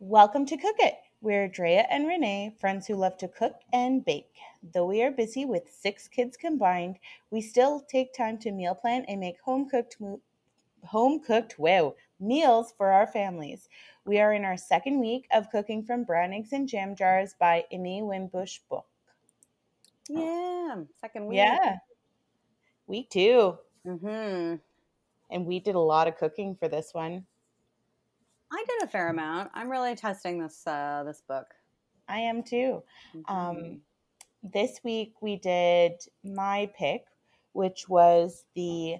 Welcome to Cook It. We're Drea and Renee, friends who love to cook and bake. Though we are busy with six kids combined, we still take time to meal plan and make home cooked home cooked wow meals for our families. We are in our second week of cooking from brown eggs and jam jars by Amy Wimbush book. Yeah, second week. Yeah, week 2 Mm-hmm. and we did a lot of cooking for this one. I did a fair amount. I'm really testing this uh, this book. I am too. Mhm. Um, this week we did my pick, which was the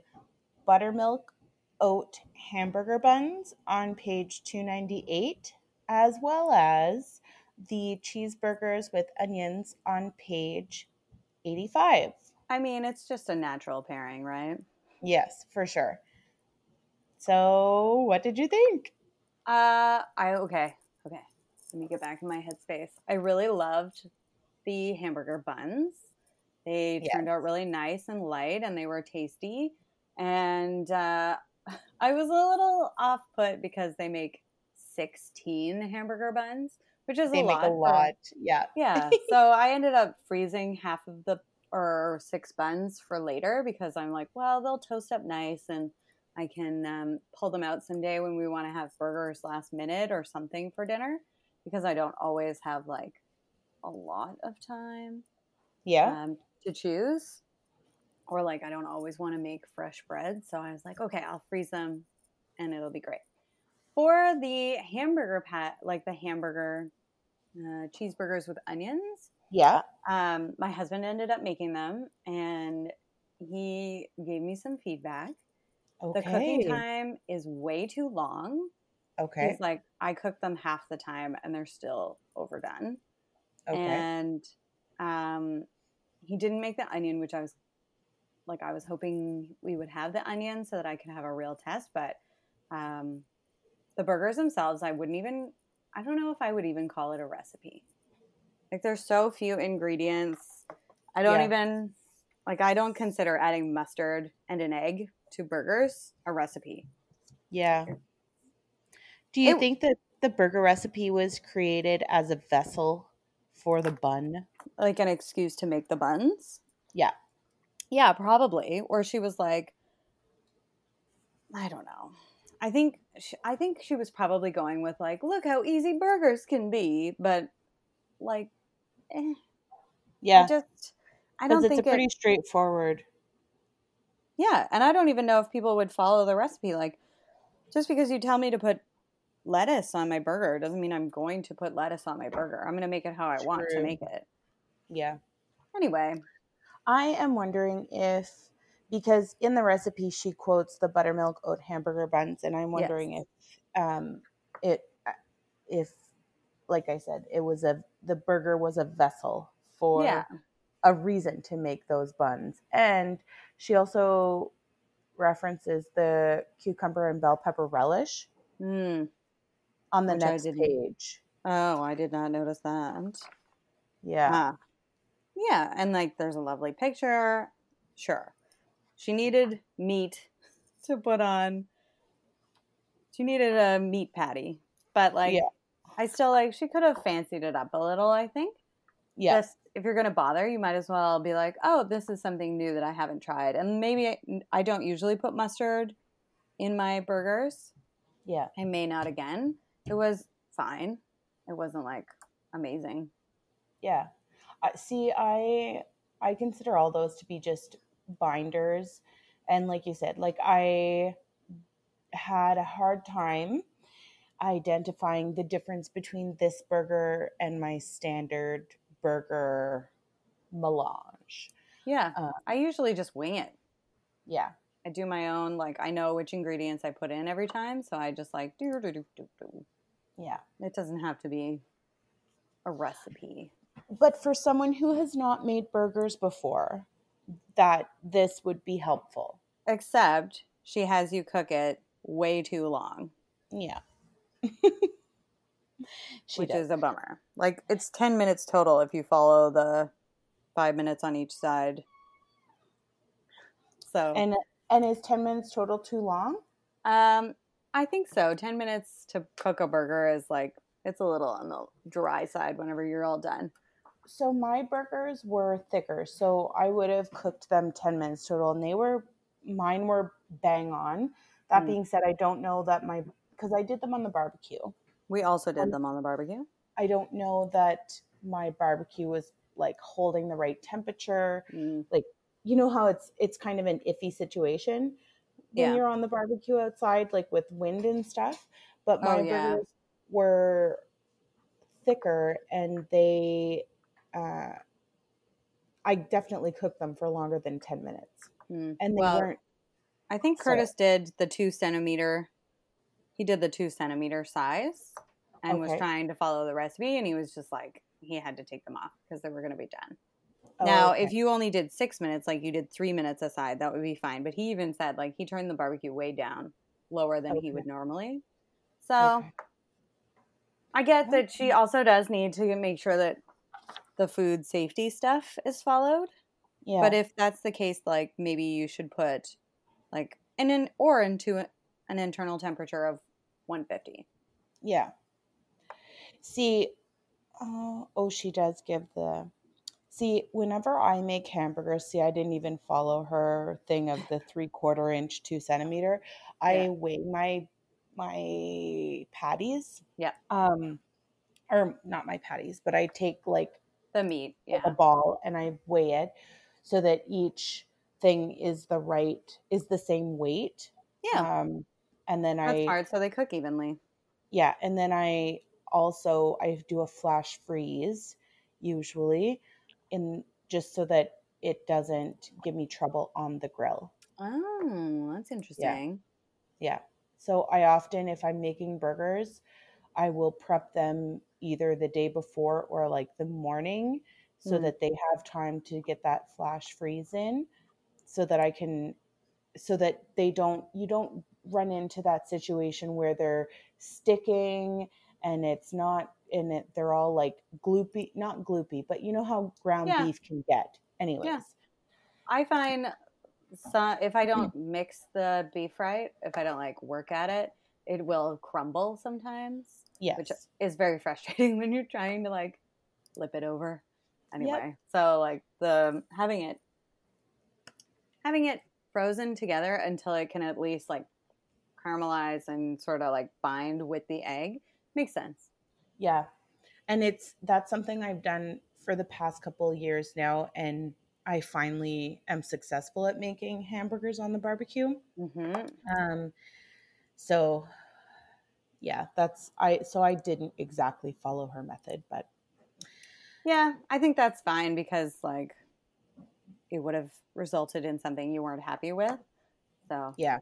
buttermilk oat hamburger buns on page 298, as well as the cheeseburgers with onions on page 85. I mean, it's just a natural pairing, right? Yes, for sure. So, what did you think? Uh, I okay, okay. Let me get back in my headspace. I really loved the hamburger buns. They Yes. turned out really nice and light, and they were tasty. And uh, I was a little off put because they make sixteen hamburger buns, which is They a make lot. a for- lot. Yeah. yeah. So I ended up freezing half of the or six buns for later because I'm like, well, they'll toast up nice and I can um, pull them out someday when we want to have burgers last minute or something for dinner because I don't always have like a lot of time Yeah. um, to choose. Or like I don't always want to make fresh bread. So I was like, okay, I'll freeze them and it'll be great. For the hamburger pat, like the hamburger uh, cheeseburgers with onions, Yeah. um, my husband ended up making them and he gave me some feedback. Okay. The cooking time is way too long. Okay. He's like, I cook them half the time and they're still overdone. Okay. And um, he didn't make the onion, which I was like, I was hoping we would have the onion so that I could have a real test. But um, the burgers themselves, I wouldn't even, I don't know if I would even call it a recipe. Like, there's so few ingredients. I don't Yeah. even, like, I don't consider adding mustard and an egg to burgers a recipe. Yeah. Do you It- think that the burger recipe was created as a vessel for the bun? like an excuse to make the buns. Yeah. Yeah, probably. Or she was like, I don't know. I think she, I think she was probably going with like, look how easy burgers can be, but like, eh, I Yeah. just I don't think it's a pretty it. straightforward. Yeah, and I don't even know if people would follow the recipe. Like, just because you tell me to put lettuce on my burger doesn't mean I'm going to put lettuce on my burger. I'm going to make it how I want to make it. Yeah. Anyway, I am wondering if because in the recipe she quotes the buttermilk oat hamburger buns and I'm wondering if um it if like I said it was a the burger was a vessel for yeah. A reason to make those buns. And she also references the cucumber and bell pepper relish Mm. on the Which next page. Oh, I did not notice that. Yeah. Ah. Yeah, and like there's a lovely picture. Sure. She needed meat to put on. She needed a meat patty. But like Yeah. I still like she could have fancied it up a little, I think. yeah. Just if you're going to bother, you might as well be like, "Oh, this is something new that I haven't tried." And maybe I, I don't usually put mustard in my burgers. yeah. I may not again. It was fine. It wasn't like amazing. Yeah. Uh, see, I I consider all those to be just binders, and like you said, like I had a hard time identifying the difference between this burger and my standard burger melange. Yeah. Uh, I usually just wing it. Yeah. I do my own, like, I know which ingredients I put in every time. So I just like, do, do, do, do, do. Yeah. It doesn't have to be a recipe. But for someone who has not made burgers before, that this would be helpful. Except she has you cook it way too long, Yeah. she which does. is a bummer. Like, it's 10 minutes total if you follow the five minutes on each side. So, and and is 10 minutes total too long? um, I think so. 10 minutes to cook a burger is like it's a little on the dry side whenever you're all done. So my burgers were thicker, so I would have cooked them 10 minutes total and they were mine were bang on. That Mm. being said, I don't know that my because I did them on the barbecue. We also did Um, them on the barbecue. I don't know that my barbecue was like holding the right temperature. Mm. You know how it's it's kind of an iffy situation when Yeah. you're on the barbecue outside, like with wind and stuff. But Oh, my yeah. burgers were thicker and they uh I definitely cooked them for longer than 10 minutes. Mm. And they Well, weren't I think So- Curtis did the two centimeter. He did the two centimeter size and was trying to follow the recipe, and he was just like he had to take them off because they were going to be done. oh, now, okay. if you only did six minutes, like you did three minutes aside, that would be fine. But he even said like he turned the barbecue way down, lower than he would normally. So Okay. I get that she also does need to make sure that the food safety stuff is followed. yeah. But if that's the case, like maybe you should put like in an in or into an internal temperature of 150. Yeah. See, uh, oh, she does give the. See, whenever I make hamburgers, see, I didn't even follow her thing of the three quarter inch, two centimeter. I Yeah. weigh my my patties. Yeah. Um, or not my patties, but I take like The meat, yeah. a ball and I weigh it so that each thing is the right is the same weight. Yeah, Um, and then that's I hard. So they cook evenly. yeah and then i also i do a flash freeze usually in just so that it doesn't give me trouble on the grill Oh, that's interesting. yeah so i often if i'm making burgers i will prep them either the day before or like the morning so Mm. that they have time to get that flash freeze in so that i can so that they don't you don't run into that situation where they're sticking and it's not and it they're all like gloopy not gloopy but you know how ground Yeah. beef can get? Anyways. I find some, if I mm. don't mix the beef right, if I don't like work at it, it will crumble sometimes, yes. which is very frustrating when you're trying to like flip it over. Anyway, so like the having it having it frozen together until it can at least like caramelize and sort of like bind with the egg makes sense. Yeah. And it's that's something I've done for the past couple of years now and I finally am successful at making hamburgers on the barbecue. hmm Um so yeah, that's I so I didn't exactly follow her method, but Yeah, I think that's fine because like it would have resulted in something you weren't happy with. So yeah.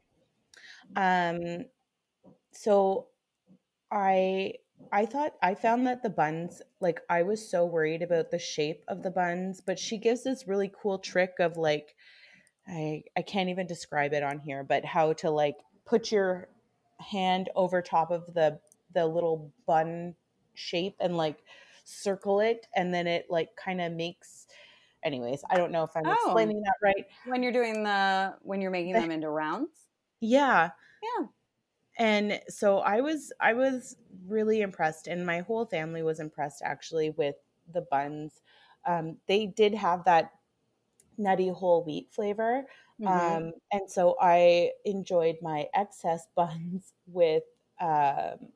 Um so I I thought I found that the buns like I was so worried about the shape of the buns, but she gives this really cool trick of like I I can't even describe it on here, but how to like put your hand over top of the the little bun shape and like circle it and then it like kind of makes anyways, I don't know if I'm Oh. explaining that right. when you're doing the when you're making them into rounds, Yeah. yeah, and so i was i was really impressed and my whole family was impressed actually with the buns um, they did have that nutty whole wheat flavor Mhm. um, and so i enjoyed my excess buns with um,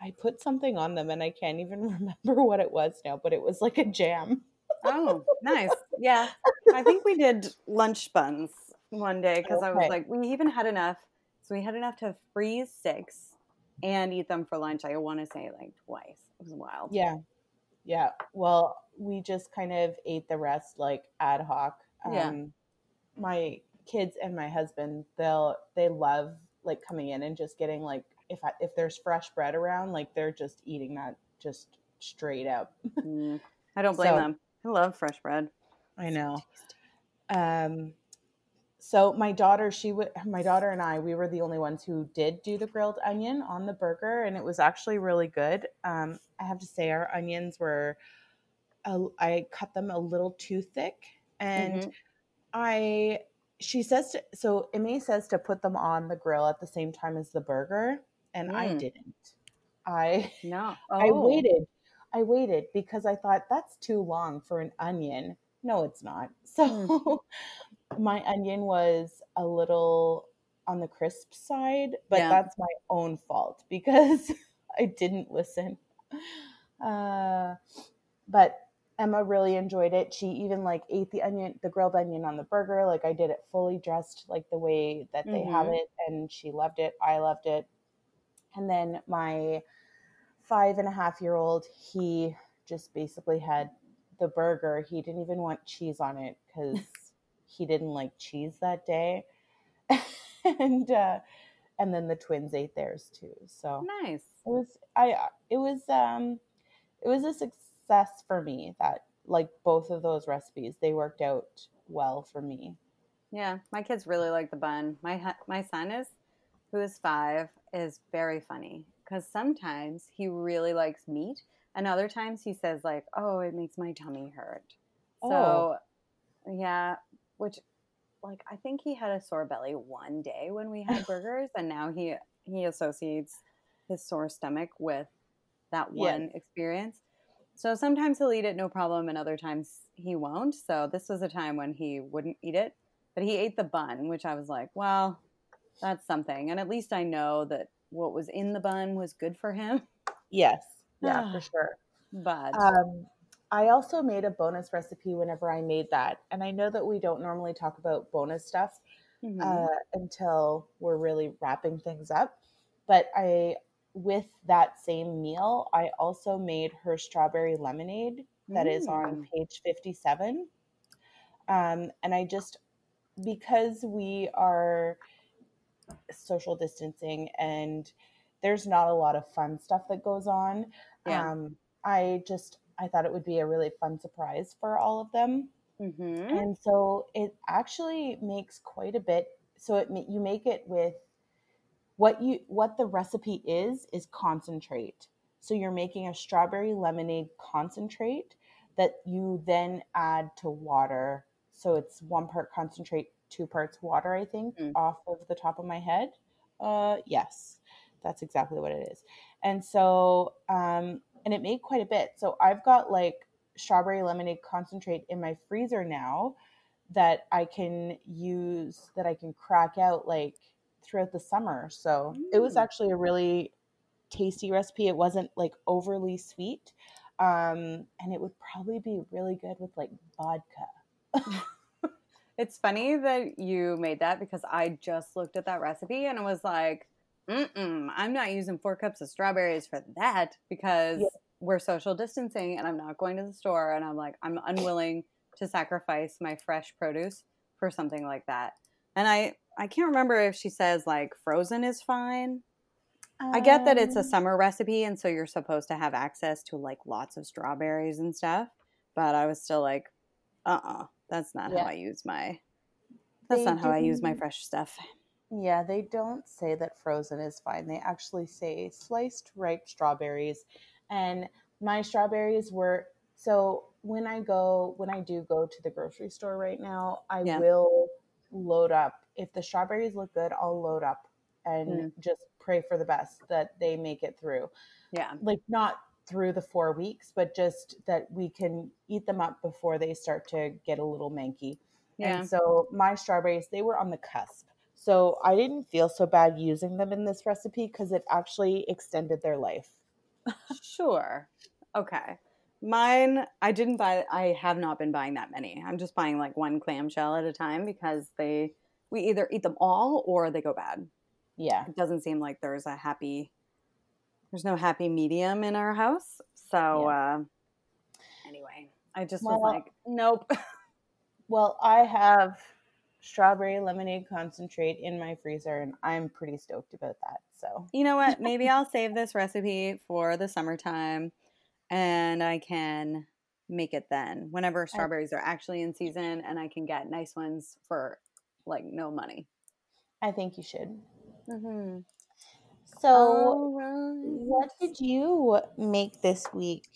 i put something on them and i can't even remember what it was now but it was like a jam oh, nice, yeah. I think we did lunch buns one day because I was like, we even had enough, so we had enough to freeze six and eat them for lunch. I want to say like twice. It was wild. Yeah. Yeah. Well, we just kind of ate the rest like ad hoc. Um, Yeah. My kids and my husband, they'll, they love like coming in and just getting like, if I, if there's fresh bread around, like they're just eating that just straight up. Mm, I don't blame So- them. I love fresh bread. I know. Um, so my daughter, she would, my daughter and I, we were the only ones who did do the grilled onion on the burger, and it was actually really good. Um, I have to say, our onions were, I cut them a little too thick, and Mhm. I, she says, to, so Emmy says to put them on the grill at the same time as the burger, and I Mm. didn't. I No. I Oh. waited. I waited because I thought that's too long for an onion. No, it's not. So my onion was a little on the crisp side, but Yeah. that's my own fault because I didn't listen. Uh, but Emma really enjoyed it. She even like ate the onion, the grilled onion on the burger. Like I did it fully dressed like the way that they have Mhm. it, and she loved it. I loved it. And then my five and a half year old, he just basically had the burger. He didn't even want cheese on it because he didn't like cheese that day. and uh, and then the twins ate theirs too. So Nice. it was I it was um it was a success for me that like both of those recipes they worked out well for me. Yeah, my kids really like the bun. My my son is, who is five, is very funny because sometimes he really likes meat, and other times he says like, "Oh, it makes my tummy hurt." So, yeah, which, like, I think he had a sore belly one day when we had burgers, and now he he associates his sore stomach with that one experience. So sometimes he'll eat it no problem, and other times he won't. So this was a time when he wouldn't eat it, but he ate the bun, which I was like, well, that's something. And at least I know that what was in the bun was good for him. Yes. Yeah, for sure. But Um, I also made a bonus recipe whenever I made that. And I know that we don't normally talk about bonus stuff mhm. uh, until we're really wrapping things up. But I, with that same meal, I also made her strawberry lemonade that is on Mm. page 57. Um, and I just, because we are social distancing and there's not a lot of fun stuff that goes on, Yeah. um, I just, I thought it would be a really fun surprise for all of them. Mhm. and so it actually makes quite a bit so it you make it with what you what the recipe is is concentrate. So you're making a strawberry lemonade concentrate that you then add to water. So it's one part concentrate two parts water i think Mm. off of the top of my head. Uh yes that's exactly what it is. And so um and it made quite a bit so i've got like strawberry lemonade concentrate in my freezer now that I can use that I can crack out like throughout the summer. So it was Mm. actually a really tasty recipe. It wasn't like overly sweet. Um, and it would probably be really good with like vodka. It's funny that you made that because I just looked at that recipe and it was like, Mm-mm, I'm not using four cups of strawberries for that because Yeah. we're social distancing and I'm not going to the store. And I'm like, I'm unwilling to sacrifice my fresh produce for something like that. And I, I can't remember if she says like frozen is fine. I get that it's a Um, summer recipe and so you're supposed to have access to like lots of strawberries and stuff. But I was still like, uh uh that's not Yeah. how I use my that's They not how I use my fresh stuff. Yeah, they don't say that frozen is fine. They actually say sliced ripe strawberries. And my strawberries were so when I go when I do go to the grocery store right now, I Yeah. will load up. If the strawberries look good, I'll load up and Mm. just pray for the best that they make it through. Yeah. Like not through the 4 weeks, but just that we can eat them up before they start to get a little manky. Yeah. And so my strawberries, they were on the cusp. So I didn't feel so bad using them in this recipe because it actually extended their life. Sure. Okay. Mine, I didn't buy, I have not been buying that many. I'm just buying like one clamshell at a time because they, we either eat them all or they go bad. Yeah. It doesn't seem like there's a happy, there's no happy medium in our house. So, uh, anyway, I just was like, nope. Well, I have strawberry lemonade concentrate in my freezer and I'm pretty stoked about that. So you know what? Maybe I'll save this recipe for the summertime and I can make it then whenever strawberries are actually in season and I can get nice ones for like no money. I think you should. Mm-hmm. So right. what did you make this week?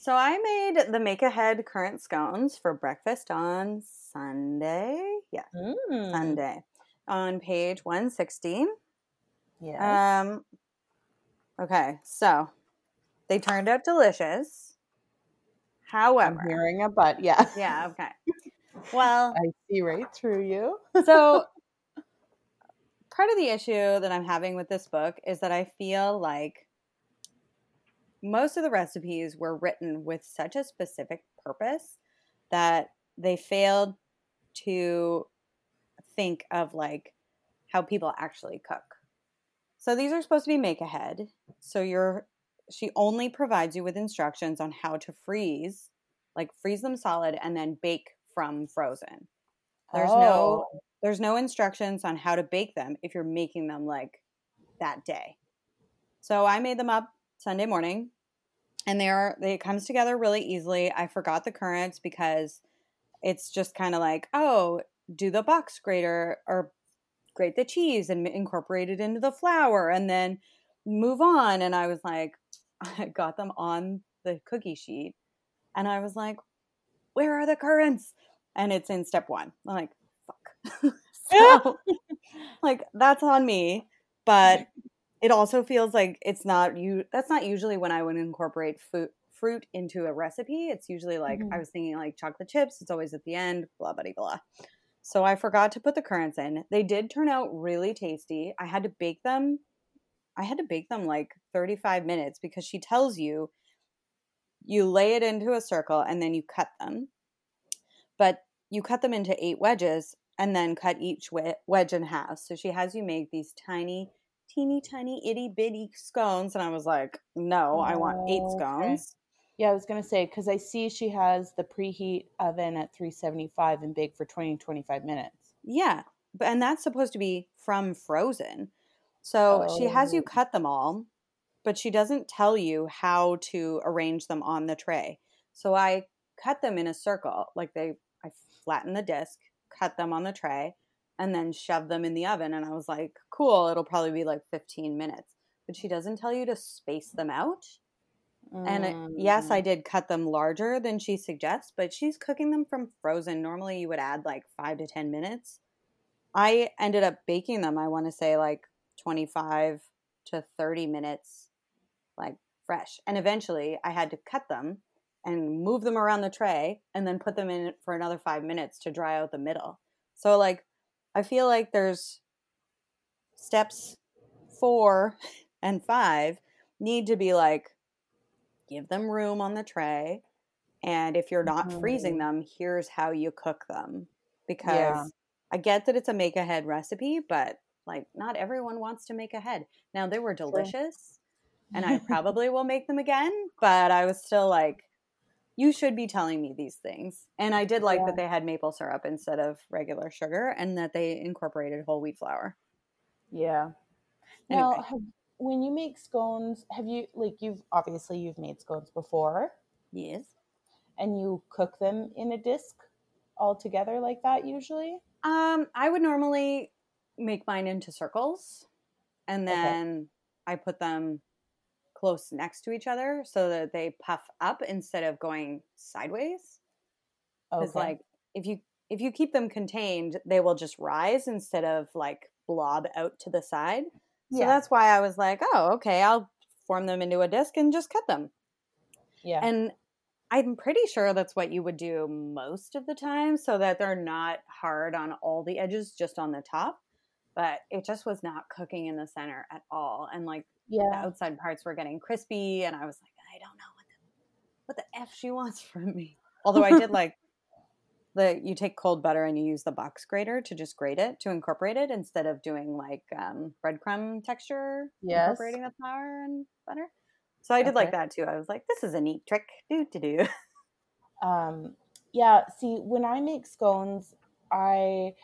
So I made the Make Ahead currant scones for breakfast on Sunday. Yeah, Mm. Sunday on page 160. Yeah. Um, Okay, so they turned out delicious. I'm However, hearing a but. Yeah. yeah, okay. Well, I see right through you. so part of the issue that I'm having with this book is that I feel like most of the recipes were written with such a specific purpose that they failed to think of like how people actually cook. So these are supposed to be make ahead. So you're she only provides you with instructions on how to freeze, like freeze them solid and then bake from frozen. There's no Oh. there's no instructions on how to bake them if you're making them like that day. So I made them up Sunday morning and they are they it comes together really easily. I forgot the currants because it's just kind of like, oh, do the box grater or grate the cheese and incorporate it into the flour and then move on and I was like I got them on the cookie sheet and I was like, where are the currants? And it's in step 1. I'm like, fuck. so like that's on me, but it also feels like it's not you that's not usually when I would incorporate fruit fruit into a recipe. It's usually like Mhm. I was thinking like chocolate chips, it's always at the end, blah blah blah. So I forgot to put the currants in. They did turn out really tasty. I had to bake them I had to bake them like 35 minutes because she tells you you lay it into a circle and then you cut them. But you cut them into eight wedges and then cut each wedge in half. So she has you make these tiny, teeny tiny, itty bitty scones. And I was like, no, I want eight Oh, okay. scones. Yeah, I was gonna say because I see she has the preheat oven at 375 and bake for 20 25 minutes. Yeah. But, and that's supposed to be from frozen. So she has you Oh. cut them all, but she doesn't tell you how to arrange them on the tray. So I cut them in a circle, like they, I flatten the disc, cut them on the tray, and then shove them in the oven. And I was like, cool, it'll probably be like 15 minutes. But she doesn't tell you to space them out. And it- yes, Mm. I did cut them larger than she suggests, but she's cooking them from frozen. Normally, you would add like five to 10 minutes. I ended up baking them, I want to say like 25 to 30 minutes, like fresh. And eventually, I had to cut them and move them around the tray and then put them in for another five minutes to dry out the middle. So, like, I feel like there's steps four and five need to be like, give them room on the tray. And if you're not freezing Mhm. them, here's how you cook them. Because Yeah. I get that it's a make ahead recipe, but like not everyone wants to make ahead. Now they were delicious and I probably will make them again, but I was still like, you should be telling me these things. And I did like Yeah. that they had maple syrup instead of regular sugar and that they incorporated whole wheat flour. Yeah. Now, have, when you make scones, have you like you've obviously you've made scones before, Yes. and you cook them in a disc all together like that usually? Um, I would normally make mine into circles and Okay. then I put them close next to each other so that they puff up instead of going sideways. Because Okay. like if you if you keep them contained, they will just rise instead of like blob out to the side. So yeah, that's why I was like, oh, okay, I'll form them into a disc and just cut them. yeah, And I'm pretty sure that's what you would do most of the time so that they're not hard on all the edges, just on the top. But it just was not cooking in the center at all. And like the yeah. outside parts were getting crispy. And I was like, I don't know what the, what the F she wants from me. Although I did like the, you take cold butter and you use the box grater to just grate it, to incorporate it instead of doing like um, breadcrumb texture, Yes. incorporating the flour and butter. So I did like that too. I was like, this is a neat trick. Do to do. Um, yeah. See, when I make scones, I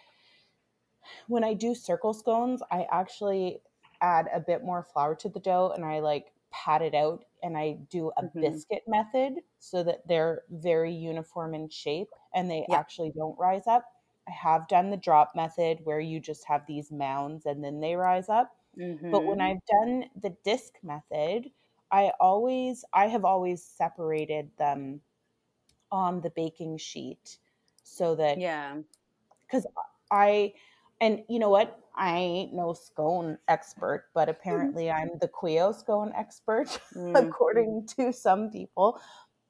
when I do circle scones, I actually add a bit more flour to the dough, and I like pat it out, and I do a Mhm. biscuit method so that they're very uniform in shape and they Yeah. actually don't rise up. I have done the drop method where you just have these mounds and then they rise up. But when Mhm. I've done the disc method, I always I have always separated them on the baking sheet so that yeah, because I and you know what I ain't no scone expert, but apparently I'm the Quio scone expert, Mm. according to some people,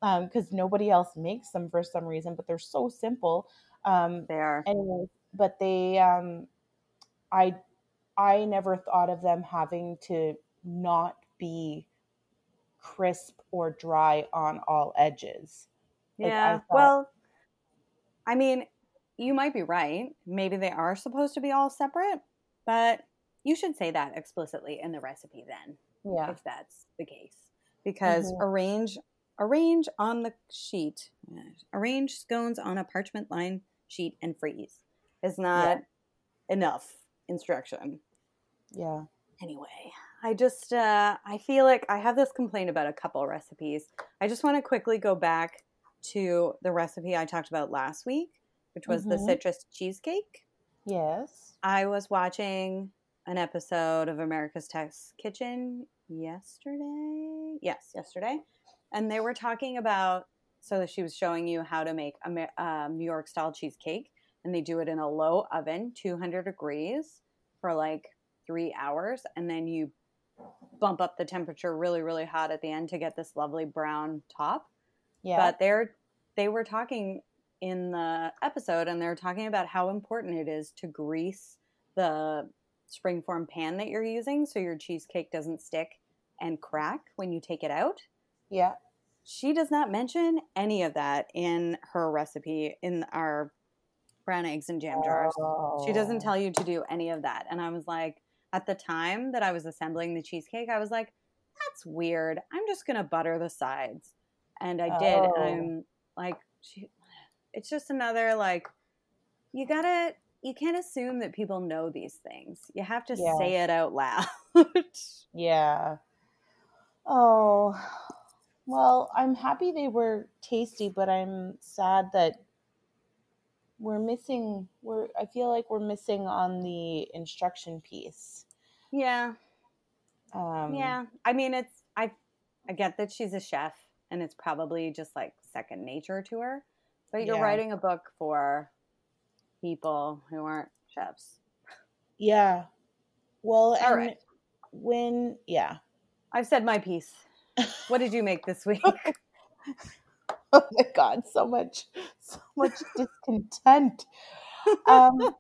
because nobody else makes them for some reason. But they're so simple. Um, They are. anyways, but they, um, I, I never thought of them having to not be crisp or dry on all edges. Like, I Yeah. thought- well, I mean, you might be right. Maybe they are supposed to be all separate, but you should say that explicitly in the recipe then, Yeah, if that's the case. Because Mhm. arrange arrange on the sheet, arrange scones on a parchment lined sheet and freeze is not enough instruction. yeah, Anyway, I just uh, I feel like I have this complaint about a couple recipes. I just want to quickly go back to the recipe I talked about last week, which was the Mhm. citrus cheesecake. Yes, I was watching an episode of America's Test Kitchen yesterday. Yes, yesterday. And they were talking about, so she was showing you how to make a um, New York style cheesecake. And they do it in a low oven, 200 degrees, for like three hours. And then you bump up the temperature really, really hot at the end to get this lovely brown top yeah, but they're they were talking in the episode and they're talking about how important it is to grease the springform pan that you're using so your cheesecake doesn't stick and crack when you take it out yeah. she does not mention any of that in her recipe in our brown eggs and jam jars she doesn't Oh. tell you to do any of that and i was like at the time that i was assembling the cheesecake i was like that's weird i'm just gonna butter the sides and i did Oh. and i'm oh. like she, it's just another like you gotta you can't assume that people know these things you have to Yeah. say it out loud Yeah. Oh, well, I'm happy they were tasty, but I'm sad that we're missing. We're. I feel like we're missing on the instruction piece. yeah Um, yeah i mean it's i i get that she's a chef and it's probably just like second nature to her but you're Yeah. writing a book for people who aren't chefs Yeah. Well, All and right. when yeah. i've said my piece what did you make this week Oh my god, so much, so much discontent. Um,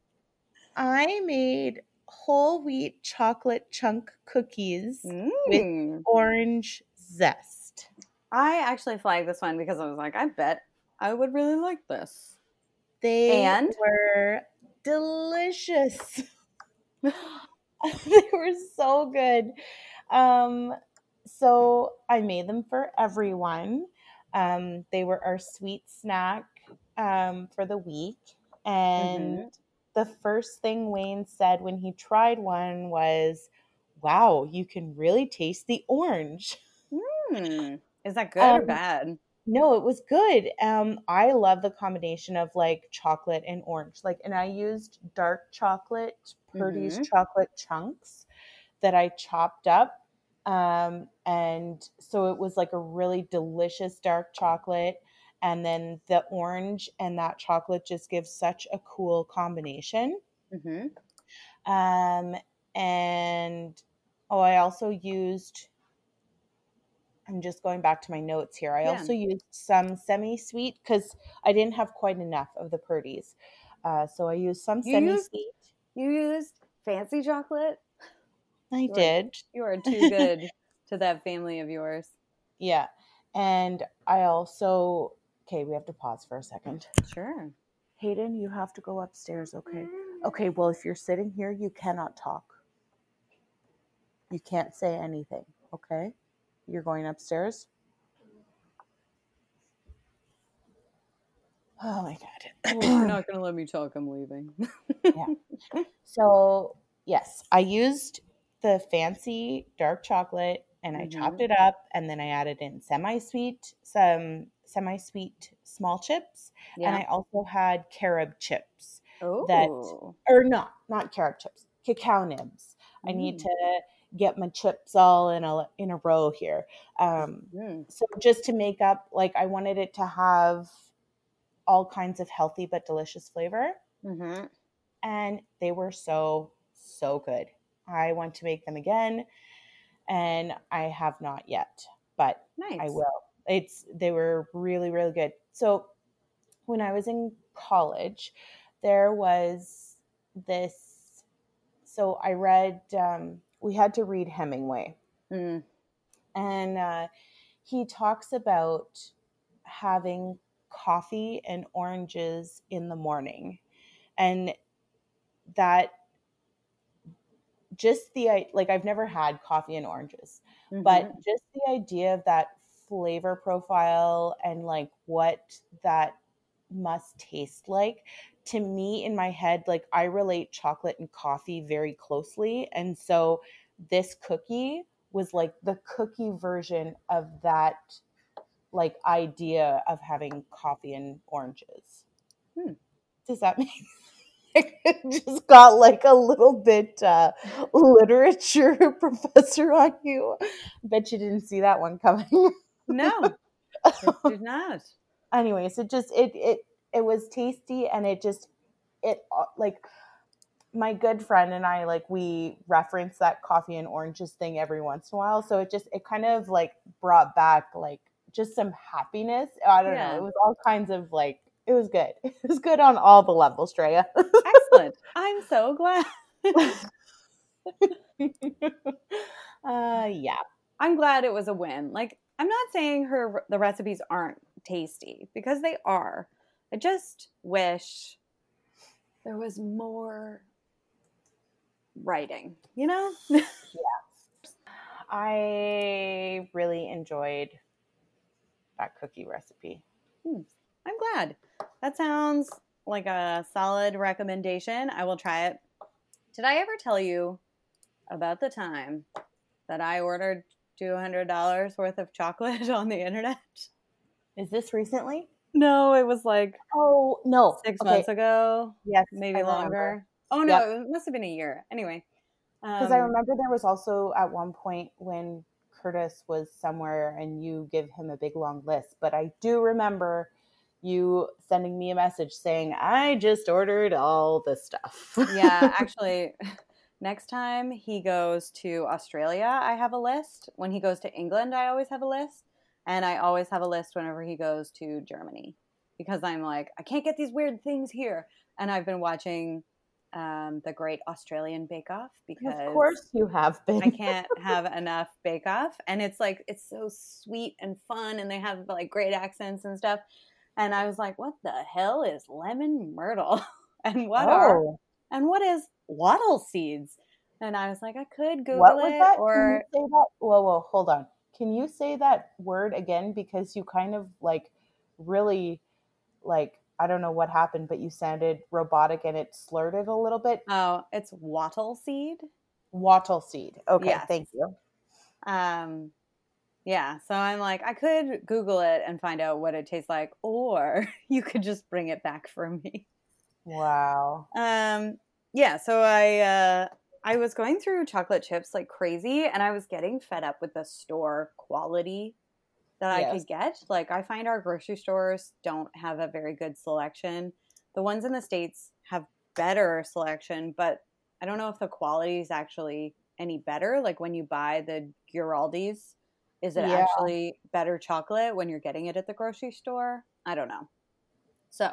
I made whole wheat chocolate chunk cookies Mm. orange zest. i actually flagged this one because i was like i bet i would really like this They And? were delicious. they were so good. Um, so I made them for everyone. Um, they were our sweet snack um, for the week. And Mhm. the first thing Wayne said when he tried one was, Wow, you can really taste the orange. Hmm. is that good or Um, bad No, it was good. Um, I love the combination of like chocolate and orange. Like, and I used dark chocolate, Purdy's Mhm. chocolate chunks that I chopped up. Um, and so it was like a really delicious dark chocolate. And then the orange and that chocolate just gives such a cool combination. hmm Um, and oh, I also used. I'm just going back to my notes here. I Yeah. also used some semi-sweet because I didn't have quite enough of the Purdy's, uh, so I used some semi-sweet. you used fancy chocolate I you are- did, you are too good to that family of yours yeah, and I also. Okay, we have to pause for a second. sure Hayden, you have to go upstairs. Okay. Okay. Well, if you're sitting here, you cannot talk. You can't say anything. Okay. You're going upstairs. Oh my Well, god. you're not gonna let me talk i'm leaving so yes, I used the fancy dark chocolate and I chopped it up and then I added in semi-sweet, some semi-sweet small chips, and I also had carob chips. oh that- or not not carob chips cacao nibs i need Mm. to get my chips all in a in a row here um Mm. so just to make up like i wanted it to have all kinds of healthy but delicious flavor hmm and they were so so good. I want to make them again, and I have not yet, but Nice. I will. It's they were really really good. So when I was in college, there was this. So I read. Um, we had to read Hemingway, Mm, and uh, he talks about having coffee and oranges in the morning, and that just the like I've never had coffee and oranges, but mhm. just the idea of that flavor profile and like what that must taste like to me in my head like i relate chocolate and coffee very closely and so this cookie was like the cookie version of that like idea of having coffee and oranges Hmm. does that make just got like a little bit uh literature professor on you bet you didn't see that one coming no, it did not. anyways it just it it it was tasty and it just it uh, like my good friend and i like we reference that coffee and oranges thing every once in a while so it just it kind of like brought back like just some happiness i don't Yeah. know it was all kinds of like it was good it was good on all the levels Drea. Excellent. I'm so glad. uh yeah I'm glad it was a win. Like I'm not saying her the recipes aren't tasty because they are. I just wish there was more writing, you know? Yeah. I really enjoyed that cookie recipe hmm. I'm glad. That sounds like a solid recommendation. I will try it. Did I ever tell you about the time that I ordered $200 worth of chocolate on the internet? is this recently No, it was like oh no six Okay, months ago, yes maybe I remember. longer. Oh no, it must have been a year. Anyway, Because I um, remember there was also at one point when Curtis was somewhere and you give him a big long list. But I do remember you sending me a message saying, I just ordered all the stuff. yeah, actually, next time he goes to Australia, I have a list. When he goes to England, I always have a list. And I always have a list whenever he goes to Germany because I'm like, I can't get these weird things here. And I've been watching um, the Great Australian Bake Off because of course you have been. I can't have enough Bake Off. And it's like, it's so sweet and fun. And they have like great accents and stuff. And I was like, what the hell is lemon myrtle? and what are oh, and what is wattle seeds? And I was like, I could Google what was it or Can you say that? Whoa, whoa, hold on. Can you say that word again? Because you kind of like really like I don't know what happened, but you sounded robotic and it slurred it a little bit. oh, it's wattle seed. Wattle seed. Okay, Yes. thank you. Um, yeah, so I'm like, I could Google it and find out what it tastes like, or you could just bring it back for me. Wow. Um, yeah, so I uh, I was going through chocolate chips like crazy, and I was getting fed up with the store quality that I could get. Like, I find our grocery stores don't have a very good selection. The ones in the states have better selection, but I don't know if the quality is actually any better. Like when you buy the Ghirardelli's, is it Yeah. actually better chocolate when you're getting it at the grocery store? I don't know. So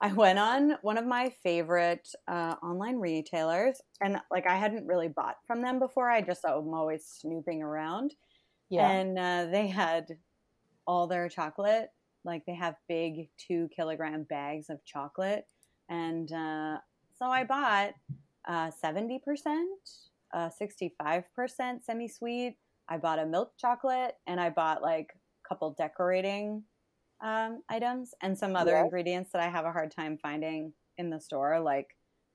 I went on one of my favorite uh, online retailers, and like I hadn't really bought from them before. I just I'm always snooping around, Yeah. and uh, they had all their chocolate. Like they have big two kilogram bags of chocolate, and uh, so I bought uh, seventy percent, uh, sixty five percent semi sweet. I bought a milk chocolate, and I bought like a couple decorating um, items and some other ingredients that I have a hard time finding in the store. Like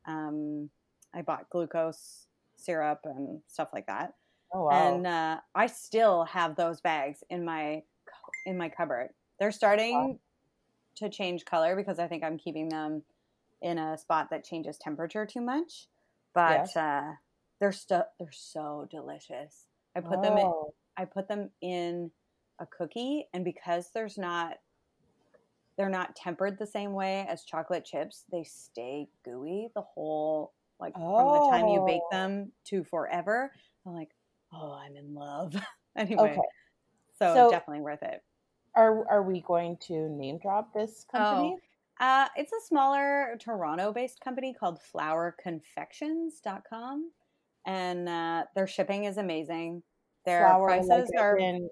um, I bought glucose syrup and stuff like that oh wow. and uh, I still have those bags in my in my cupboard. They're starting to change color because I think I'm keeping them in a spot that changes temperature too much. But Yes. uh, they're still they're so delicious. I put them in, Oh, I put them in a cookie, and because there's not they're not tempered the same way as chocolate chips, they stay gooey the whole like from the time you bake Oh. them to forever. I'm like, oh, I'm in love. anyway, Okay. so, So- definitely worth it. Are are we going to name drop this company? Uh, it's a smaller Toronto-based company called FlourConfections.com, and uh, their shipping is amazing. Their like prices are in-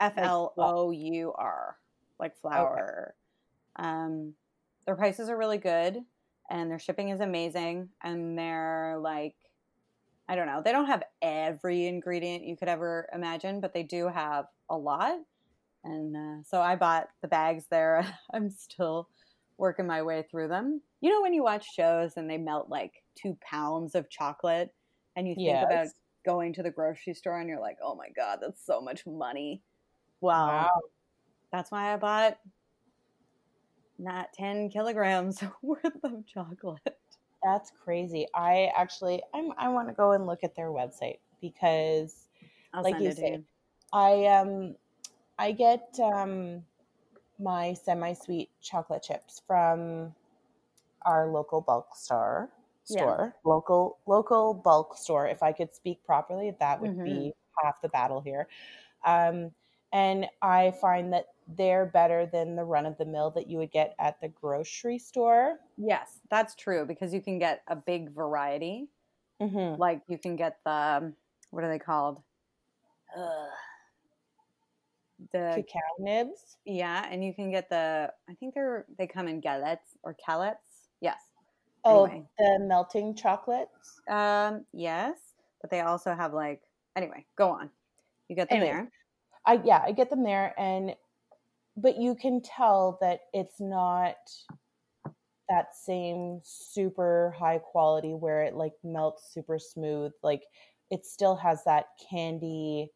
F L O U R, like flour. Um, their prices are really good, and their shipping is amazing. And they're like, I don't know, they don't have every ingredient you could ever imagine, but they do have a lot. And uh, so I bought the bags there. I'm still working my way through them. You know, when you watch shows and they melt like two pounds of chocolate, and you think Yes. about going to the grocery store and you're like, oh my God, that's so much money. Well, wow. That's why I bought not 10 kilograms worth of chocolate. That's crazy. I actually I'm I want to go and look at their website because I'll Like you say. I um I get um my semi-sweet chocolate chips from our local bulk store Yeah. local local bulk store if i could speak properly that would Mhm. be half the battle here um and i find that they're better than the run of the mill that you would get at the grocery store Yes, that's true because you can get a big variety. mm-hmm. Like you can get the, um, what are they called? Ugh. The cacao nibs yeah, and you can get the. I think they're they come in galettes or calettes. Yes. oh Anyway. the melting chocolates Um. Yes, but they also have like. Anyway, go on. You get them Anyways, there. I yeah, I get them there and but you can tell that it's not that same super high quality where it like melts super smooth. Like it still has that candy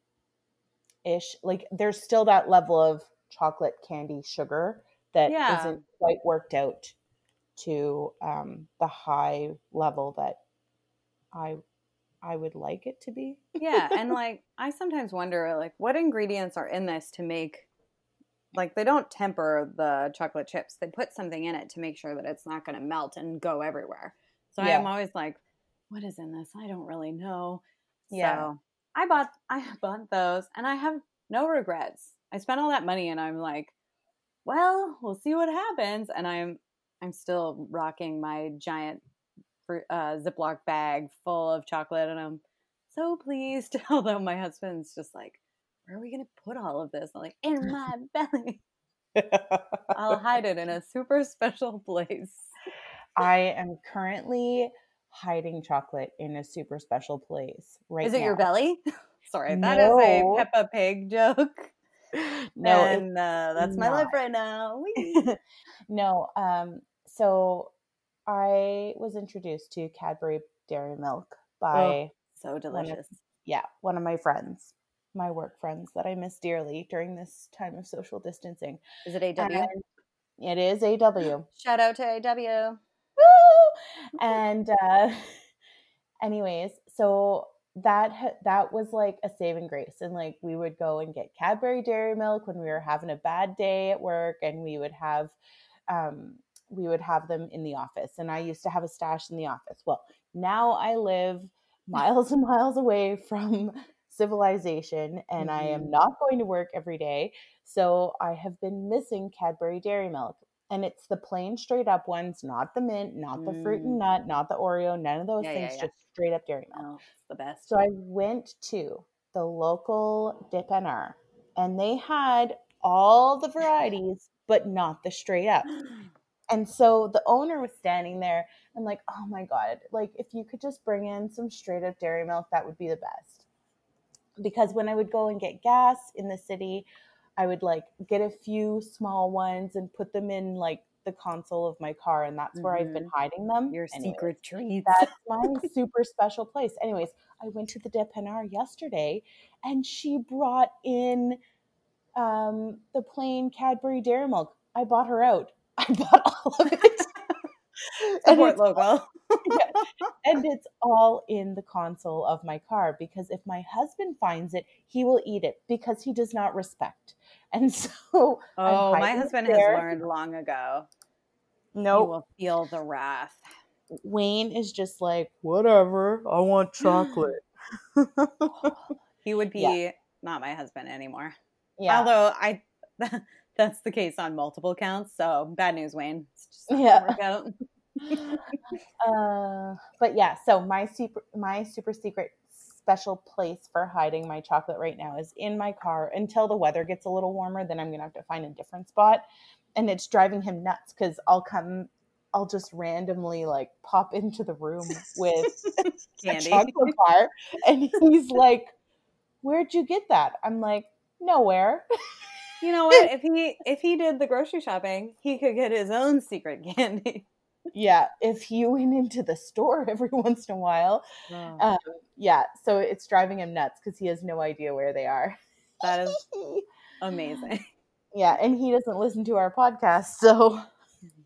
ish. Like there's still that level of chocolate candy sugar that Yeah. not quite worked out to um, the high level that I I would like it to be. yeah and like i sometimes wonder like what ingredients are in this to make like they don't temper the chocolate chips they put something in it to make sure that it's not going to melt and go everywhere so Yeah. i'm always like what is in this i don't really know Yeah. so i bought i bought those and i have no regrets i spent all that money and i'm like well we'll see what happens and i'm i'm still rocking my giant uh, ziploc bag full of chocolate and i'm so pleased. Although my husband's just like, where are we going to put all of this? I'm like, in my belly. I'll hide it in a super special place. I am currently hiding chocolate in a super special place right Is it your belly? Sorry, that is No. a Peppa Pig joke. No, and uh, that's my not. right now. No. Um, so I was introduced to Cadbury Dairy Milk by so delicious. yeah one of my friends, my work friends that I miss dearly during this time of social distancing. Is it AW? And it is AW. Shout out to AW. Woo! and uh anyways so that ha- that was like a saving grace and like we would go and get cadbury dairy milk when we were having a bad day at work and we would have um we would have them in the office and i used to have a stash in the office well now i live miles and miles away from civilization and i am Mhm. not going to work every day so i have been missing cadbury dairy milk and it's the plain straight up ones, not the mint, not the fruit and Mm. nut, not the Oreo, none of those Yeah, yeah, things, yeah. just straight up dairy milk. Oh, the best. So I went to the local dépanneur and they had all the varieties, but not the straight up. And so the owner was standing there and like, oh my God, like if you could just bring in some straight up dairy milk, that would be the best. Because when I would go and get gas in the city, I would like get a few small ones and put them in like the console of my car, and that's where I've been hiding them. Your Anyways, secret treats. That's my super special place. Anyways, I went to the dépanneur yesterday, and she brought in um, the plain Cadbury Dairy Milk. I bought her out. I bought all of it. and, Support it's, local. and it's all in the console of my car because if my husband finds it, he will eat it because he does not respect. And so, Oh, my husband has learned long ago. No, will feel the wrath. Wayne is just like, whatever, I want chocolate. he would be Yeah. not my husband anymore. yeah. Although I that's the case on multiple counts. So bad news, Wayne. It's just not Yeah. Gonna work out. uh, but yeah, so my super my super secret special place for hiding my chocolate right now is in my car until the weather gets a little warmer. Then I'm gonna have to find a different spot, and it's driving him nuts because I'll come, I'll just randomly like pop into the room with a Candy. chocolate bar, and he's like, "Where'd you get that?" I'm like, "Nowhere." You know what? If he if he did the grocery shopping, he could get his own secret candy. Yeah, if he went into the store every once in a while, um, yeah. So it's driving him nuts because he has no idea where they are. that is amazing. yeah, and he doesn't listen to our podcast, so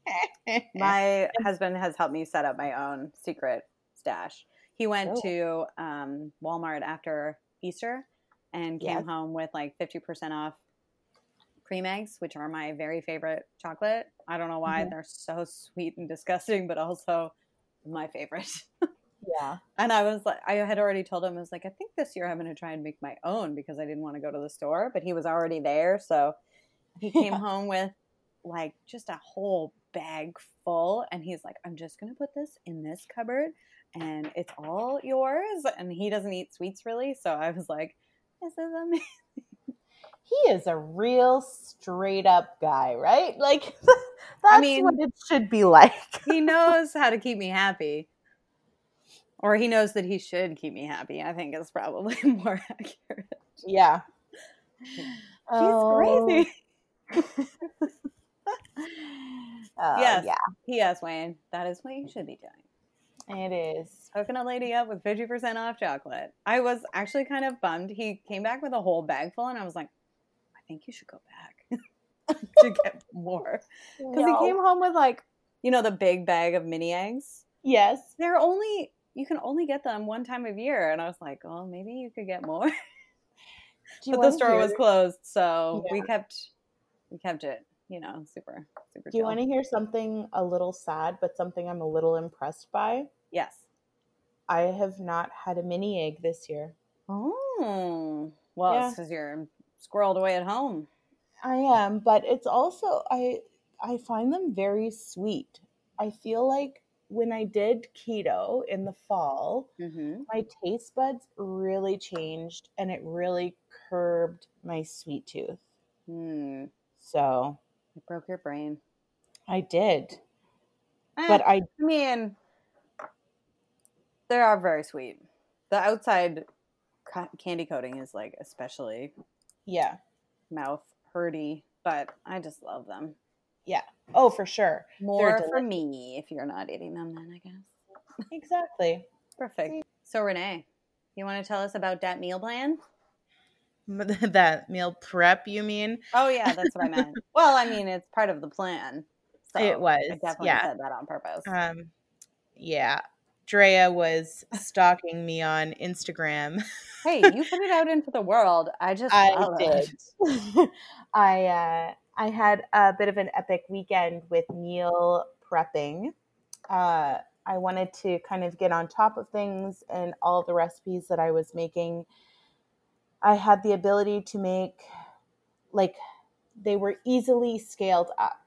My husband has helped me set up my own secret stash. He went Oh. to um, Walmart after Easter and came Yes. home with like 50% off cream eggs, which are my very favorite chocolate. I don't know why Mhm. they're so sweet and disgusting, but also my favorite. yeah, And I was like, I had already told him, I was like, I think this year I'm going to try and make my own because I didn't want to go to the store, but he was already there. So he came Yeah. home with like just a whole bag full. And he's like, I'm just going to put this in this cupboard and it's all yours. And he doesn't eat sweets really. So I was like, this is amazing. He is a real straight up guy, right? Like that's mean- what it should be like. he knows how to keep me happy. Or he knows that he should keep me happy. I think is probably more accurate. yeah, He's Oh, crazy. oh, Yes. yeah, P.S. Wayne, that is what you should be doing. it is. Hooking a lady up with 50% off chocolate. I was actually kind of bummed. He came back with a whole bag full, and I was like, I think you should go back to get more. Because No. he came home with, like, you know, the big bag of mini eggs. Yes. They're only, you can only get them one time of year. And I was like, oh, maybe you could get more. But the store hear- was closed. So we kept, we kept it, you know, super, super Do you chill. want to hear something a little sad, but something I'm a little impressed by? Yes. I have not had a mini egg this year. Oh, well, Yeah. it's because you're squirreled away at home. I am, but it's also I I find them very sweet. I feel like when I did keto in the fall, Mm-hmm. my taste buds really changed and it really curbed my sweet tooth. Hmm. So It broke your brain. I did. Eh, But I I mean, they are very sweet. The outside ca- candy coating is like especially yeah. mouth hurty, but I just love them. Yeah oh, for sure. More for delicious. me if you're not eating them, then I guess. Exactly. Perfect. So Renee, you want to tell us about that meal plan? that meal prep, you mean? Oh yeah, that's what I meant. well, I mean, it's part of the plan. So It was, I definitely yeah. said that on purpose. Um, yeah. Drea was stalking me on Instagram. hey, you put it out into the world. I just I followed. did. I uh, I had a bit of an epic weekend with meal prepping. Uh, I wanted to kind of get on top of things and all the recipes that I was making. I had the ability to make like they were easily scaled up.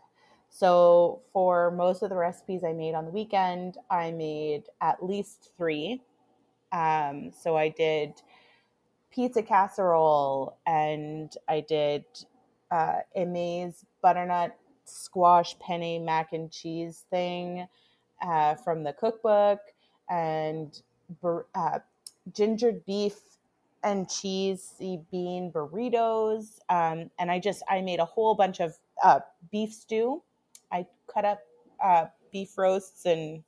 So for most of the recipes I made on the weekend, I made at least three. Um, so I did pizza casserole and I did uh, Aimée's butternut squash penne mac and cheese thing uh, from the cookbook and uh, gingered beef and cheesy bean burritos. Um, and I just, I made a whole bunch of uh, beef stew. Cut up uh, beef roasts and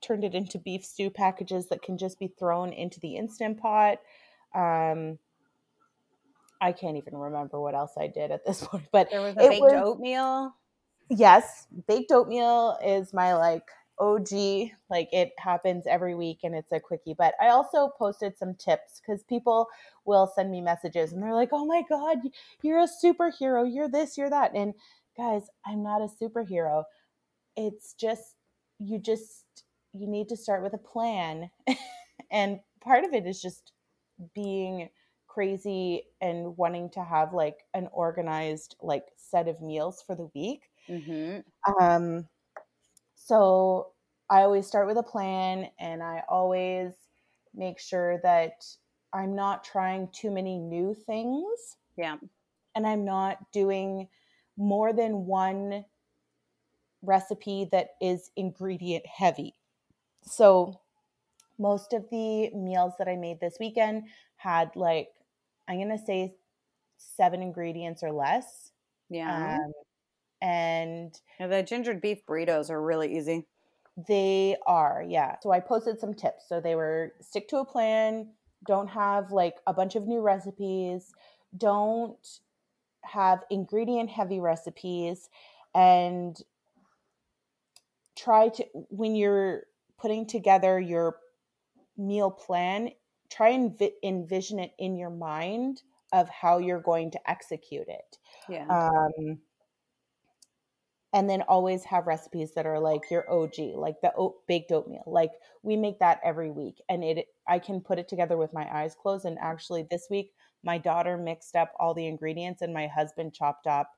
turned it into beef stew packages that can just be thrown into the instant pot. Um, I can't even remember what else I did at this point, but There was a baked was- oatmeal. yes, baked oatmeal is my like OG. Like it happens every week and it's a quickie. But I also posted some tips because people will send me messages and they're like, oh my God, you're a superhero. You're this, you're that. And guys, I'm not a superhero. It's just you just you need to start with a plan. and part of it is just being crazy and wanting to have like an organized like set of meals for the week. Mm-hmm. Um, so I always start with a plan and I always make sure that I'm not trying too many new things Yeah. and I'm not doing more than one recipe that is ingredient heavy. So most of the meals that I made this weekend had like I'm going to say 7 ingredients or less. Yeah. Um, and yeah the gingered beef burritos are really easy. They are, yeah. So I posted some tips. So they were stick to a plan, don't have like a bunch of new recipes, don't have ingredient heavy recipes, and try to, when you're putting together your meal plan, try and vi- envision it in your mind of how you're going to execute it Yeah. um, and then always have recipes that are like your OG, like the oat, baked oatmeal. Like we make that every week, and it I can put it together with my eyes closed. And actually, this week my daughter mixed up all the ingredients, and my husband chopped up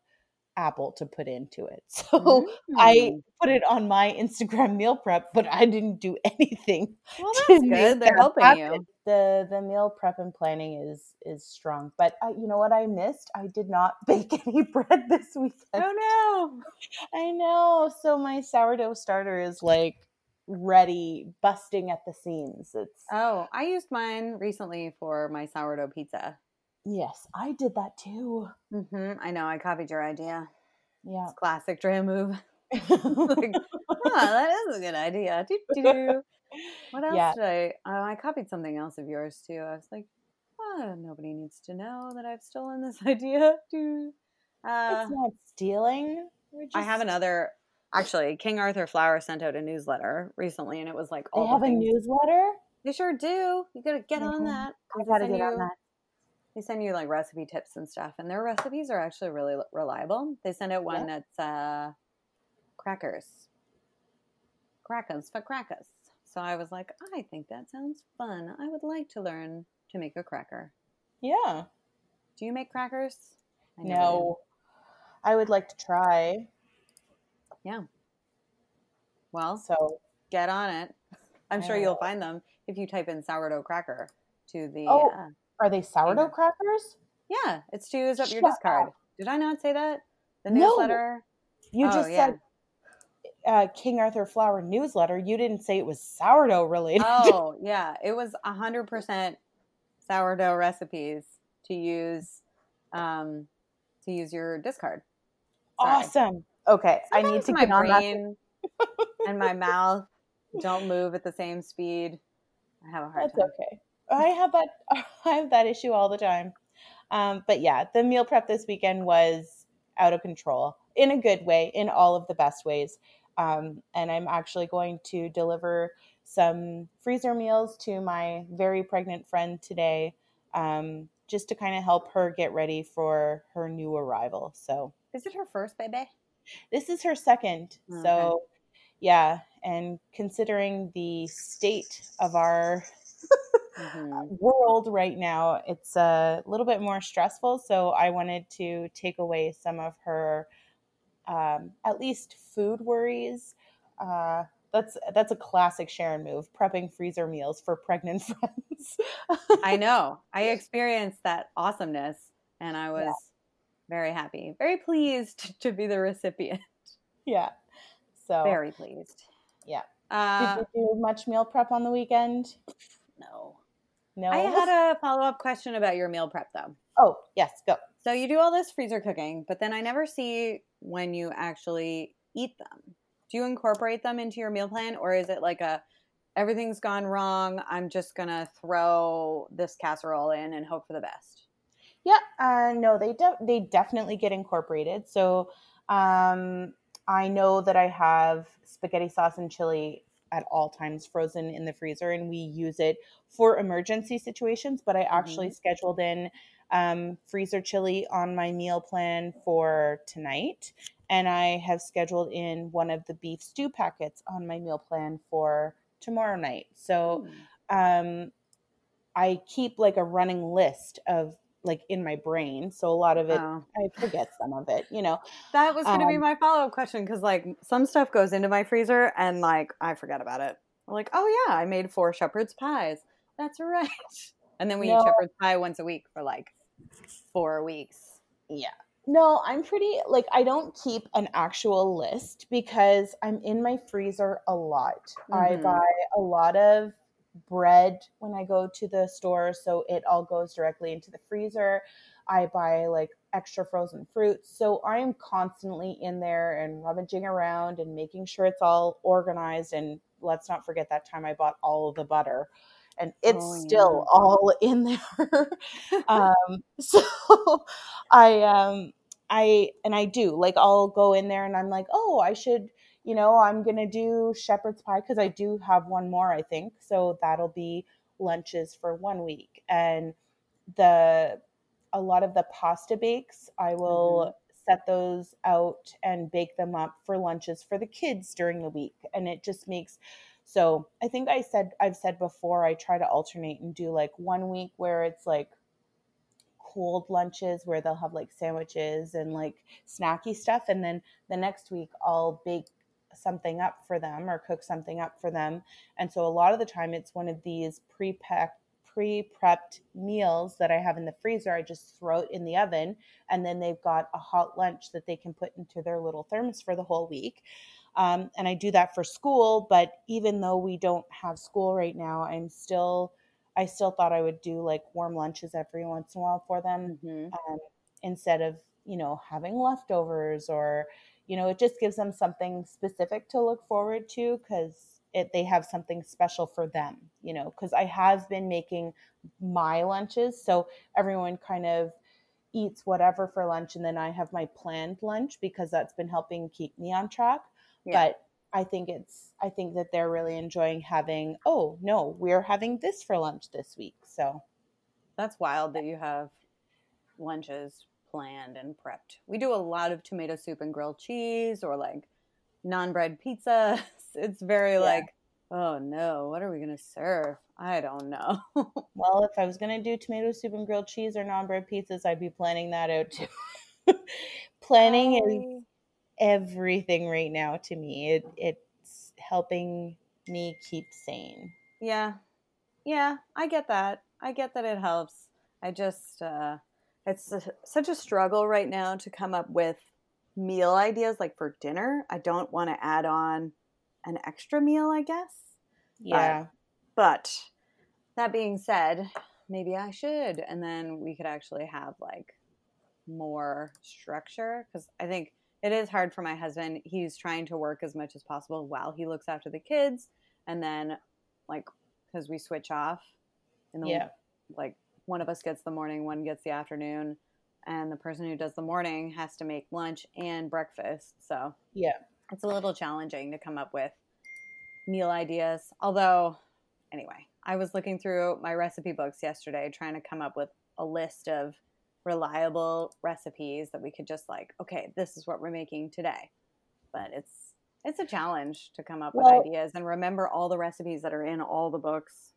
apple to put into it. So I Mm. put it on my Instagram meal prep, but I didn't do anything. Well, that's good. They're helping happen. you. The the meal prep and planning is is strong, but uh, you know what I missed? I did not bake any bread this weekend. Oh no. I know. So my sourdough starter is like ready, busting at the seams. It's. Oh, I used mine recently for my sourdough pizza. Yes, I did that too. hmm I know. I copied your idea. Yeah. It's classic Drea move. like, oh, that is a good idea. Doo-doo. What else Yeah. did I? Oh, I copied something else of yours too. I was like, oh, nobody needs to know that I've stolen this idea. Uh, it's not stealing. We're I have another. Actually, King Arthur Flour sent out a newsletter recently, and it was like They have the a newsletter. They sure do. You gotta get on Mhm. that. I gotta get on that. They send you like recipe tips and stuff, and their recipes are actually really reliable. They send out one that's uh, crackers, crackers for crackers. So I was like, I think that sounds fun. I would like to learn to make a cracker. Yeah. Do you make crackers? I No. I would like to try. Yeah. Well, So get on it. I'm I sure you'll find them if you type in sourdough cracker to the. Oh. uh, are they sourdough crackers? yeah, it's to use up your Shut discard. Did I not say that? The newsletter. No. You Oh, just yeah. said uh, King Arthur Flour newsletter. You didn't say it was sourdough related. Oh yeah, it was a hundred percent sourdough recipes to use, um, to use your discard. Sorry. awesome. Okay, I need to my get on that. and my mouth don't move at the same speed. I have a hard time. That's time. okay. I have that. I have that issue all the time. Um, but yeah, the meal prep this weekend was out of control in a good way, in all of the best ways. Um, and I'm actually going to deliver some freezer meals to my very pregnant friend today, um, just to kind of help her get ready for her new arrival. So Is it her first baby? this is her second. Okay. So yeah, and considering the state of our Mhm. world right now, it's a little bit more stressful. So I wanted to take away some of her, um, at least food worries. Uh, that's that's a classic Sharon move: prepping freezer meals for pregnant friends. I know. I experienced that awesomeness, and I was very happy, very pleased to be the recipient. yeah. So Very pleased. Yeah. Uh, did you do much meal prep on the weekend? no. No. I had a follow up question about your meal prep though. oh yes, go. So you do all this freezer cooking, but then I never see when you actually eat them. Do you incorporate them into your meal plan or is it like a everything's gone wrong, I'm just going to throw this casserole in and hope for the best? Yeah, uh, no, they de- they definitely get incorporated. So um, I know that I have spaghetti sauce and chili at all times frozen in the freezer, and we use it for emergency situations. But I actually scheduled in um, freezer chili on my meal plan for tonight, and I have scheduled in one of the beef stew packets on my meal plan for tomorrow night. So um, I keep like a running list of like in my brain. So a lot of it, Oh. I forget some of it, you know. That was going to be Um, my follow up question because, like, some stuff goes into my freezer and, like, I forget about it. I'm like, oh, yeah, I made four shepherd's pies. That's right. And then we No. eat shepherd's pie once a week for like four weeks. Yeah. No, I'm pretty like I don't keep an actual list because I'm in my freezer a lot. I Mhm. buy a lot of bread when I go to the store, so it all goes directly into the freezer. I buy like extra frozen fruits. So I'm constantly in there and rummaging around and making sure it's all organized. And let's not forget that time I bought all of the butter. And it's Oh, still all in there. um, so I um I and I do like I'll go in there and I'm like, oh, I should, you know, I'm gonna do shepherd's pie because I do have one more, I think. So that'll be lunches for one week. And the a lot of the pasta bakes, I will mm-hmm. set those out and bake them up for lunches for the kids during the week. And it just makes so I think I said I've said before I try to alternate and do like one week where it's like cold lunches where they'll have like sandwiches and like snacky stuff and then the next week I'll bake something up for them or cook something up for them. And so a lot of the time it's one of these pre-packed pre-prepped meals that I have in the freezer. I just throw it in the oven and then they've got a hot lunch that they can put into their little thermos for the whole week. Um, and I do that for school, but even though we don't have school right now, I'm still I still thought I would do like warm lunches every once in a while for them Mhm. um, instead of you know having leftovers or you know it just gives them something specific to look forward to because it they have something special for them you know because i have been making my lunches so everyone kind of eats whatever for lunch and then i have my planned lunch because that's been helping keep me on track Yeah. but i think it's i think that they're really enjoying having oh no we're having this for lunch this week so That's wild that you have lunches planned and prepped. We do a lot of tomato soup and grilled cheese or like non bread pizzas. It's very Yeah. like, oh no, what are we going to serve? I don't know. Well, if I was going to do tomato soup and grilled cheese or non bread pizzas, I'd be planning that out too. planning is everything right now to me. It, it's helping me keep sane. Yeah. Yeah, I get that. I get that it helps. I just, uh, it's a, such a struggle right now to come up with meal ideas like for dinner. I don't want to add on an extra meal, I guess. Yeah. But that being said, maybe I should. And then we could actually have like more structure because I think it is hard for my husband. He's trying to work as much as possible while he looks after the kids. And then, like, because we switch off in the Yeah. like one of us gets the morning, one gets the afternoon, and the person who does the morning has to make lunch and breakfast. So Yeah. it's a little challenging to come up with meal ideas. Although, anyway, I was looking through my recipe books yesterday trying to come up with a list of reliable recipes that we could just like, okay, this is what we're making today. But it's it's a challenge to come up Well- with ideas and remember all the recipes that are in all the books.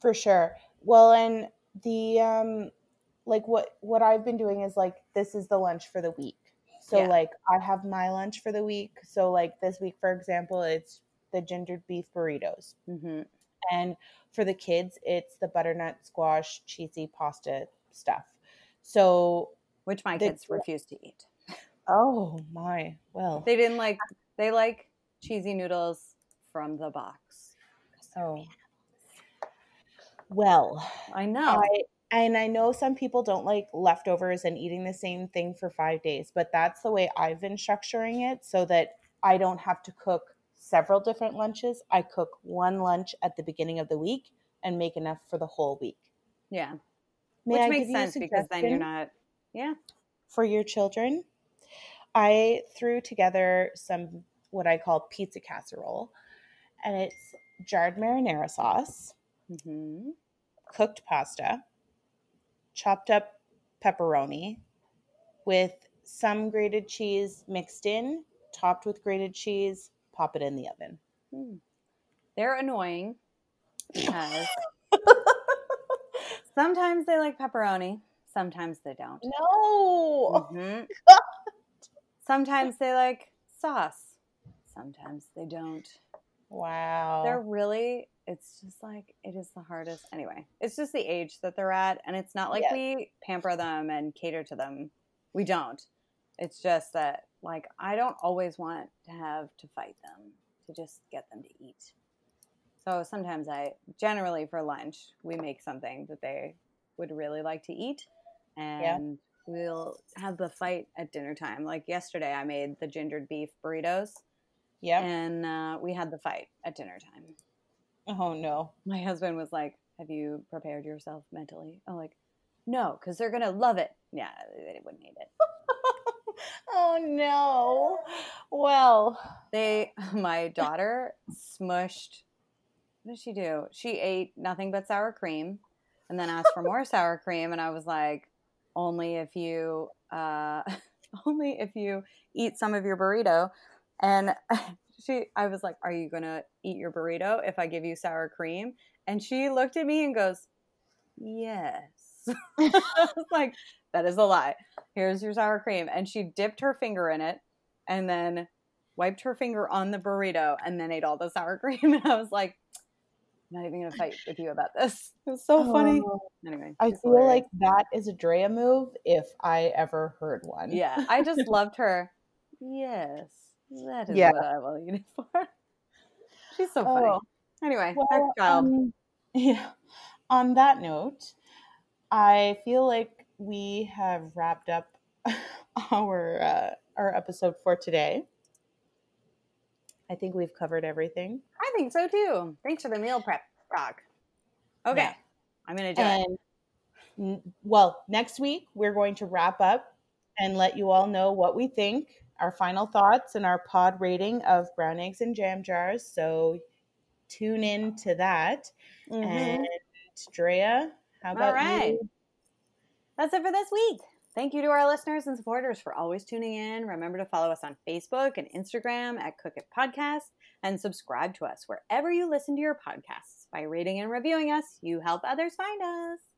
For sure. Well, and the um like what what I've been doing is like this is the lunch for the week. So Yeah. like I have my lunch for the week. So like this week for example, it's the gingered beef burritos. hmm And for the kids, it's the butternut squash cheesy pasta stuff. So Which my The- kids refuse to eat. oh my, well. They didn't like they like cheesy noodles from the box. oh. Well, I know. I and I know some people don't like leftovers and eating the same thing for five days, but that's the way I've been structuring it so that I don't have to cook several different lunches. I cook one lunch at the beginning of the week and make enough for the whole week. yeah. May Which I makes give you a sense because then you're not yeah. for your children? I threw together some what I call pizza casserole, and it's jarred marinara sauce, hmm cooked pasta, chopped up pepperoni with some grated cheese mixed in, topped with grated cheese, pop it in the oven. Hmm. They're annoying because sometimes they like pepperoni, sometimes they don't. No. Mhm. Sometimes they like sauce, sometimes they don't. Wow. They're really, it's just like, it is the hardest. Anyway, it's just the age that they're at. And it's not like Yes. we pamper them and cater to them. We don't. It's just that, like, I don't always want to have to fight them to just get them to eat. So sometimes I, generally for lunch, we make something that they would really like to eat. And we'll have the fight at dinner time. Like yesterday, I made the gingered beef burritos Yeah. and uh, we had the fight at dinner time. Oh no. My husband was like, "Have you prepared yourself mentally?" I'm like, "No, because they're gonna love it." Yeah, they wouldn't eat it. Oh no. Well, They, my daughter, smushed. What did she do? She ate nothing but sour cream, and then asked for more sour cream. And I was like, "Only if you, uh, only if you eat some of your burrito." And she, I was like, "Are you gonna eat your burrito if I give you sour cream?" And she looked at me and goes, "Yes." I was like, "That is a lie. Here's your sour cream." And she dipped her finger in it, and then wiped her finger on the burrito, and then ate all the sour cream. And I was like, "I'm not even gonna fight with you about this." It was so funny. oh, Anyway, I feel hilarious. like that is a Drea move if I ever heard one. yeah, I just loved her. Yes, that is Yeah. what I will eat it for. She's so funny. Oh, Anyway, well, child. um, yeah. On that note, I feel like we have wrapped up our uh, our episode for today. I think we've covered everything. I think so too. Thanks for the meal prep talk. Okay, Yeah. I'm gonna do it. And n- well, next week we're going to wrap up and let you all know what we think, our final thoughts, and our pod rating of brown eggs and jam jars. So tune in to that. Mhm. And Drea, how about right. you? That's it for this week. Thank you to our listeners and supporters for always tuning in. Remember to follow us on Facebook and Instagram at Cook It Podcast and subscribe to us wherever you listen to your podcasts. By rating and reviewing us, you help others find us.